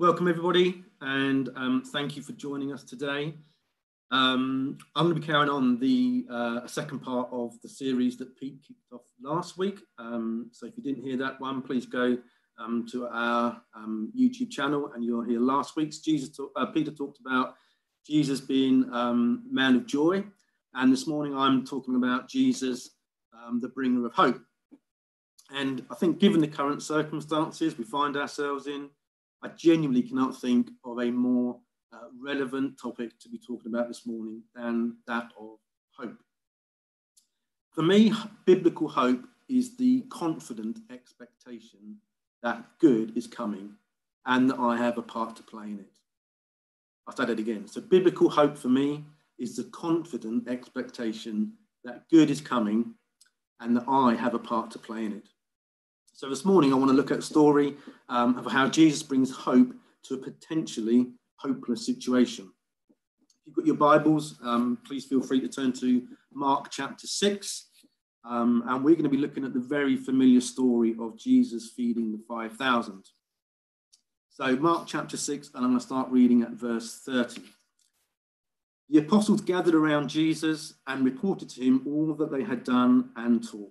welcome everybody, and um, thank you for joining us today. Um, I'm going to be carrying on the uh, second part of the series that Pete kicked off last week. Um, so if you didn't hear that one, please go um, to our um, YouTube channel and you'll hear last week's. Jesus talk, uh, Peter talked about Jesus being um, man of joy, and this morning I'm talking about Jesus, the bringer of hope. And I think, given the current circumstances we find ourselves in, I genuinely cannot think of a more uh, relevant topic to be talking about this morning than that of hope. For me, biblical hope is the confident expectation that good is coming and that I have a part to play in it. I'll say that again. So, biblical hope for me is the confident expectation that good is coming and that I have a part to play in it. So, this morning I want to look at a story um, of how Jesus brings hope to a potentially hopeless situation. If you've got your Bibles, um, please feel free to turn to Mark chapter 6. Um, and we're going to be looking at the very familiar story of Jesus feeding the 5,000. So, Mark chapter 6, and I'm going to start reading at verse 30. The apostles gathered around Jesus and reported to him all that they had done and taught.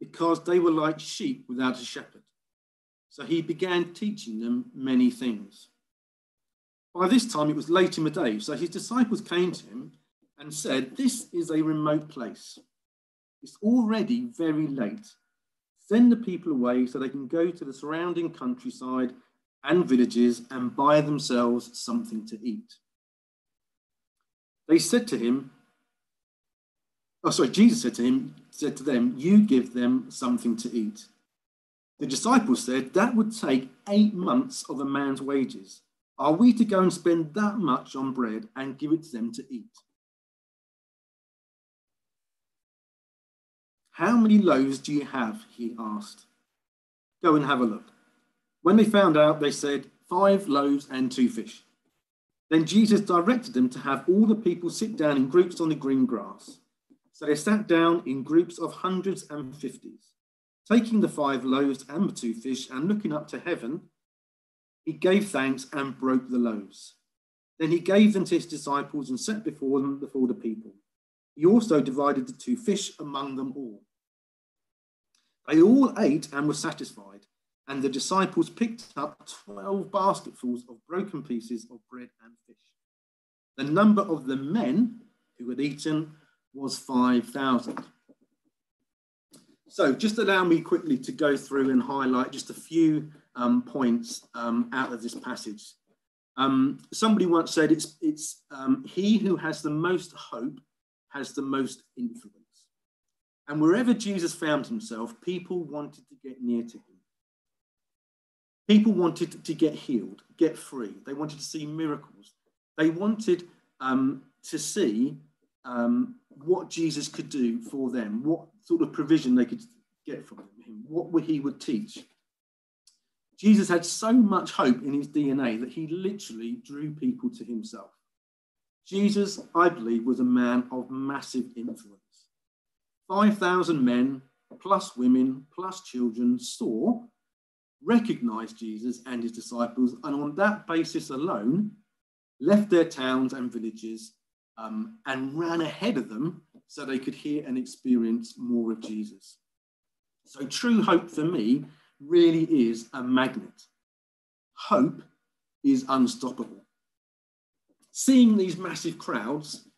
because they were like sheep without a shepherd. So he began teaching them many things. By this time, it was late in the day, so his disciples came to him and said, This is a remote place. It's already very late. Send the people away so they can go to the surrounding countryside and villages and buy themselves something to eat. They said to him, Oh, sorry, Jesus said to him, said to them, You give them something to eat. The disciples said, That would take eight months of a man's wages. Are we to go and spend that much on bread and give it to them to eat? How many loaves do you have? He asked. Go and have a look. When they found out, they said, Five loaves and two fish. Then Jesus directed them to have all the people sit down in groups on the green grass. So they sat down in groups of hundreds and fifties. Taking the five loaves and the two fish and looking up to heaven, he gave thanks and broke the loaves. Then he gave them to his disciples and set before them before the people. He also divided the two fish among them all. They all ate and were satisfied, and the disciples picked up 12 basketfuls of broken pieces of bread and fish. The number of the men who had eaten was 5,000. So, just allow me quickly to go through and highlight just a few um, points um, out of this passage. Um, somebody once said it's, it's um, he who has the most hope has the most influence. And wherever Jesus found himself, people wanted to get near to him. People wanted to get healed, get free. They wanted to see miracles. They wanted um, to see um, what Jesus could do for them, what sort of provision they could get from him, what he would teach. Jesus had so much hope in his DNA that he literally drew people to himself. Jesus, I believe, was a man of massive influence. 5,000 men, plus women, plus children, saw, recognized Jesus and his disciples, and on that basis alone, left their towns and villages um, and ran ahead of them so they could hear and experience more of Jesus. So, true hope for me really is a magnet. Hope is unstoppable. Seeing these massive crowds,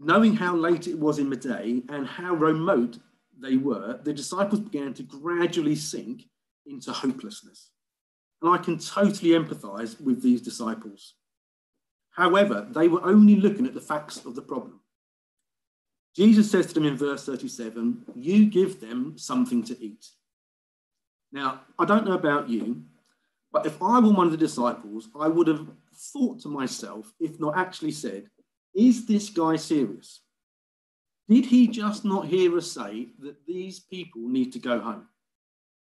knowing how late it was in the day and how remote they were, the disciples began to gradually sink into hopelessness. And I can totally empathize with these disciples. However, they were only looking at the facts of the problem. Jesus says to them in verse 37 You give them something to eat. Now, I don't know about you, But if I were one of the disciples, I would have thought to myself, if not actually said, is this guy serious? Did he just not hear us say that these people need to go home?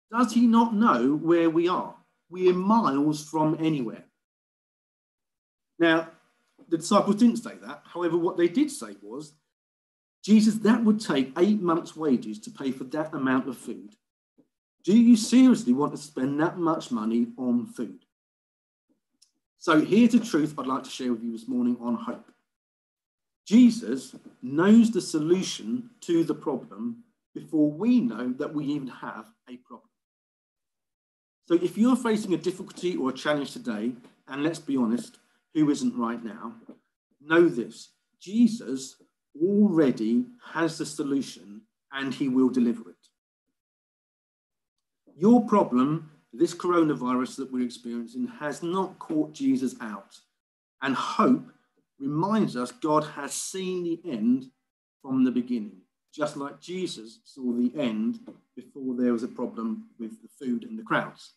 Does he not know where we are? We are miles from anywhere. Now, the disciples didn't say that. However, what they did say was, Jesus, that would take eight months' wages to pay for that amount of food. Do you seriously want to spend that much money on food? So here's the truth I'd like to share with you this morning on hope. Jesus knows the solution to the problem before we know that we even have a problem. So if you're facing a difficulty or a challenge today, and let's be honest, who isn't right now, know this Jesus already has the solution and he will deliver it. Your problem, this coronavirus that we're experiencing, has not caught Jesus out. And hope reminds us God has seen the end from the beginning, just like Jesus saw the end before there was a problem with the food and the crowds.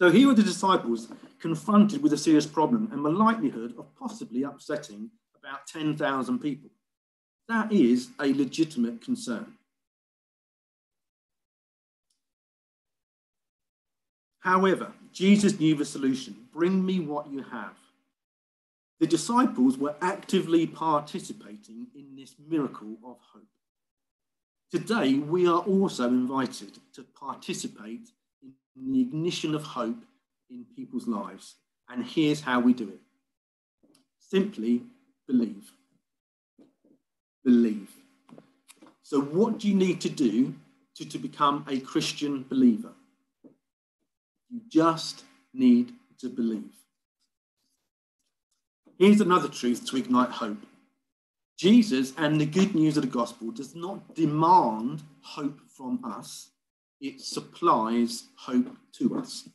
So here were the disciples confronted with a serious problem and the likelihood of possibly upsetting about 10,000 people. That is a legitimate concern. However, Jesus knew the solution bring me what you have. The disciples were actively participating in this miracle of hope. Today, we are also invited to participate the ignition of hope in people's lives. And here's how we do it simply believe. Believe. So, what do you need to do to, to become a Christian believer? You just need to believe. Here's another truth to ignite hope. Jesus and the good news of the gospel does not demand hope from us, it supplies hope to us.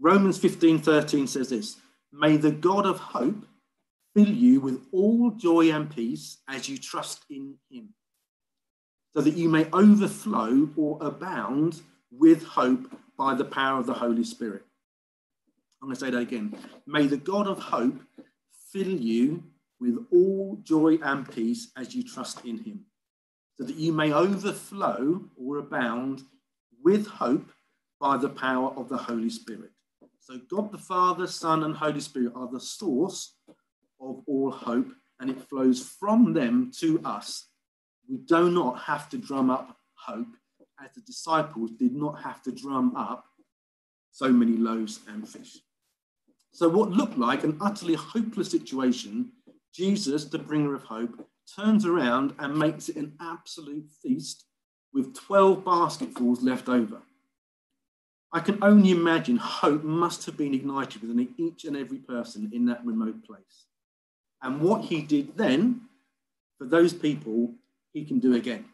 Romans 15 13 says this May the God of hope fill you with all joy and peace as you trust in him, so that you may overflow or abound with hope by the power of the Holy Spirit. I'm going to say that again. May the God of hope fill you with all joy and peace as you trust in him, so that you may overflow or abound with hope by the power of the Holy Spirit. So, God the Father, Son, and Holy Spirit are the source of all hope, and it flows from them to us. We do not have to drum up hope, as the disciples did not have to drum up so many loaves and fish. So, what looked like an utterly hopeless situation, Jesus, the bringer of hope, turns around and makes it an absolute feast with 12 basketfuls left over. I can only imagine hope must have been ignited within each and every person in that remote place. And what he did then, for those people, he can do again.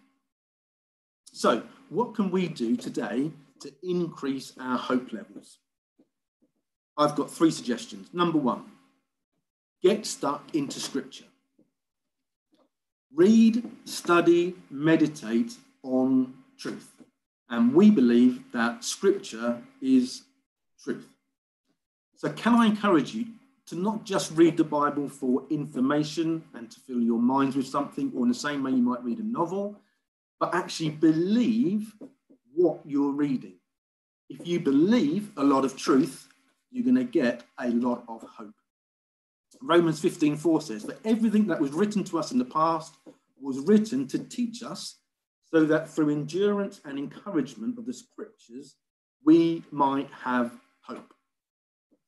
So, what can we do today to increase our hope levels? I've got three suggestions. Number one, get stuck into scripture. Read, study, meditate on truth. And we believe that scripture is truth. So, can I encourage you to not just read the Bible for information and to fill your minds with something, or in the same way you might read a novel, but actually believe what you're reading. If you believe a lot of truth, you're going to get a lot of hope. Romans 15 4 says that everything that was written to us in the past was written to teach us so that through endurance and encouragement of the scriptures, we might have hope.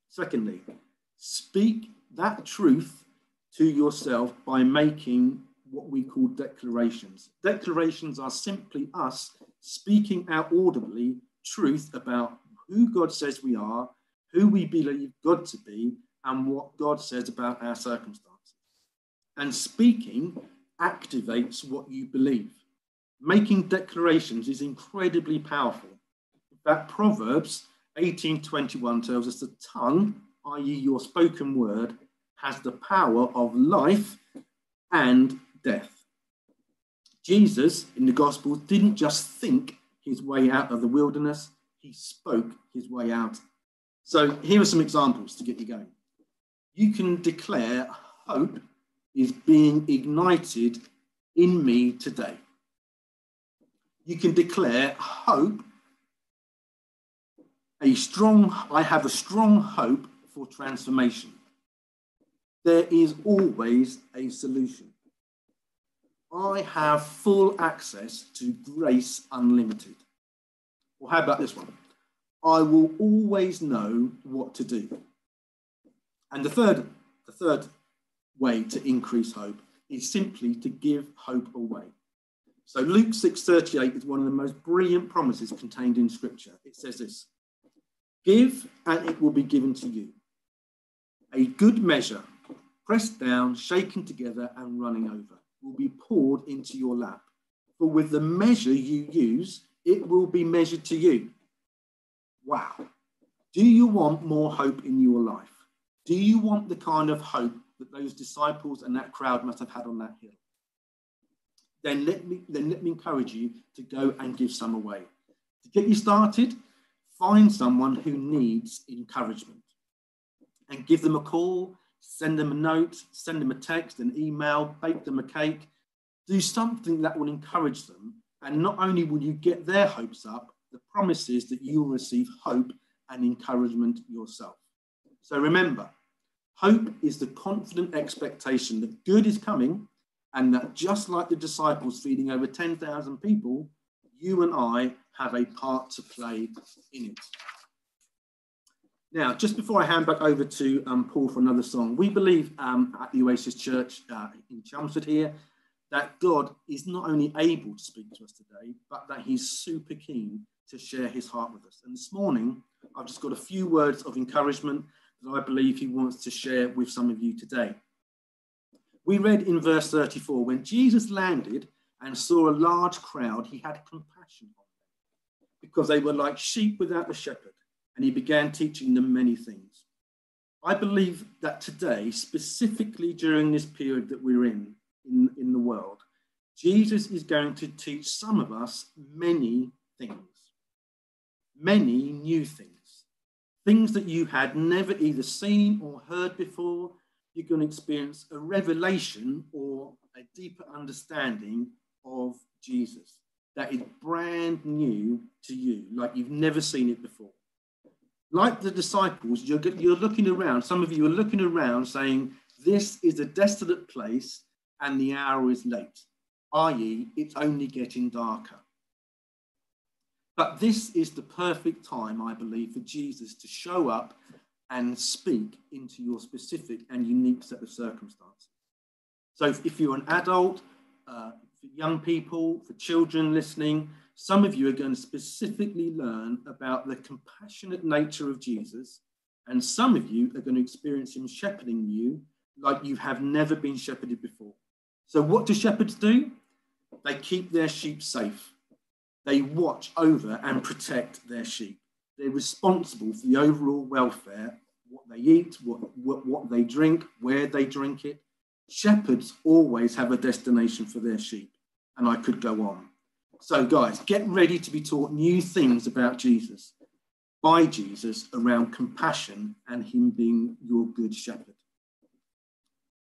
Secondly, speak that truth to yourself by making what we call declarations. Declarations are simply us speaking out audibly truth about who God says we are who we believe God to be, and what God says about our circumstances. And speaking activates what you believe. Making declarations is incredibly powerful. In fact, Proverbs 18:21 tells us the tongue, i.e., your spoken word, has the power of life and death. Jesus in the Gospels didn't just think his way out of the wilderness, he spoke his way out So here are some examples to get you going. You can declare hope is being ignited in me today. You can declare hope, a strong, I have a strong hope for transformation. There is always a solution. I have full access to grace unlimited. Well, how about this one? I will always know what to do. And the third, the third way to increase hope is simply to give hope away. So Luke 6:38 is one of the most brilliant promises contained in scripture. It says this: Give and it will be given to you. A good measure, pressed down, shaken together, and running over, will be poured into your lap. For with the measure you use, it will be measured to you. Wow. Do you want more hope in your life? Do you want the kind of hope that those disciples and that crowd must have had on that hill? Then let me, then let me encourage you to go and give some away. To get you started, find someone who needs encouragement and give them a call, send them a note, send them a text, an email, bake them a cake. Do something that will encourage them. And not only will you get their hopes up, the promise is that you will receive hope and encouragement yourself. So remember, hope is the confident expectation that good is coming and that just like the disciples feeding over 10,000 people, you and I have a part to play in it. Now, just before I hand back over to um, Paul for another song, we believe um, at the Oasis Church uh, in Chelmsford here that God is not only able to speak to us today, but that he's super keen to share his heart with us. And this morning, I've just got a few words of encouragement that I believe he wants to share with some of you today. We read in verse 34 when Jesus landed and saw a large crowd, he had compassion on them because they were like sheep without a shepherd and he began teaching them many things. I believe that today, specifically during this period that we're in, in, in the world, Jesus is going to teach some of us many things, many new things, things that you had never either seen or heard before. You're going to experience a revelation or a deeper understanding of Jesus that is brand new to you, like you've never seen it before like the disciples, you're, you're looking around. Some of you are looking around saying, This is a desolate place and the hour is late, i.e., it's only getting darker. But this is the perfect time, I believe, for Jesus to show up and speak into your specific and unique set of circumstances. So, if you're an adult, uh, for young people, for children listening, some of you are going to specifically learn about the compassionate nature of Jesus, and some of you are going to experience him shepherding you like you have never been shepherded before. So, what do shepherds do? They keep their sheep safe, they watch over and protect their sheep. They're responsible for the overall welfare, what they eat, what, what, what they drink, where they drink it. Shepherds always have a destination for their sheep, and I could go on. So, guys, get ready to be taught new things about Jesus by Jesus around compassion and Him being your good shepherd.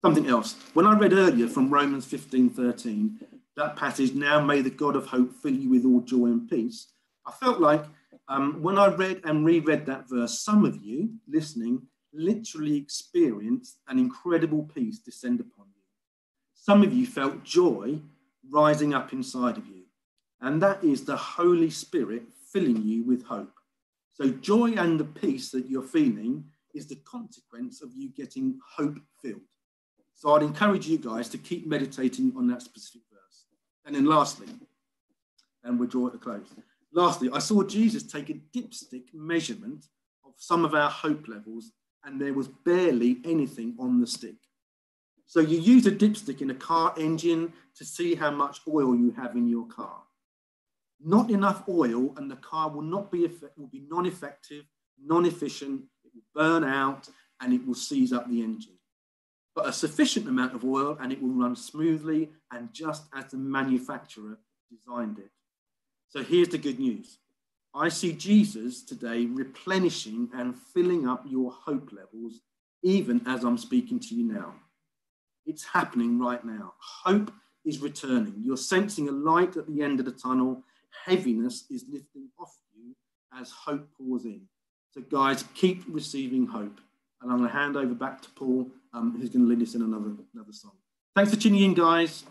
Something else. When I read earlier from Romans 15 13, that passage, now may the God of hope fill you with all joy and peace, I felt like um, when I read and reread that verse, some of you listening literally experienced an incredible peace descend upon you. Some of you felt joy rising up inside of you and that is the Holy Spirit filling you with hope. So, joy and the peace that you're feeling is the consequence of you getting hope filled. So, I'd encourage you guys to keep meditating on that specific. And then, lastly, and we'll draw at the close. Lastly, I saw Jesus take a dipstick measurement of some of our hope levels, and there was barely anything on the stick. So, you use a dipstick in a car engine to see how much oil you have in your car not enough oil and the car will not be will be non-effective, non-efficient, it will burn out and it will seize up the engine. But a sufficient amount of oil and it will run smoothly and just as the manufacturer designed it. So here's the good news. I see Jesus today replenishing and filling up your hope levels, even as I'm speaking to you now. It's happening right now. Hope is returning. You're sensing a light at the end of the tunnel. Heaviness is lifting off you as hope pours in. So, guys, keep receiving hope. And I'm going to hand over back to Paul, um, who's going to lead us in another, another song. Thanks for tuning in, guys.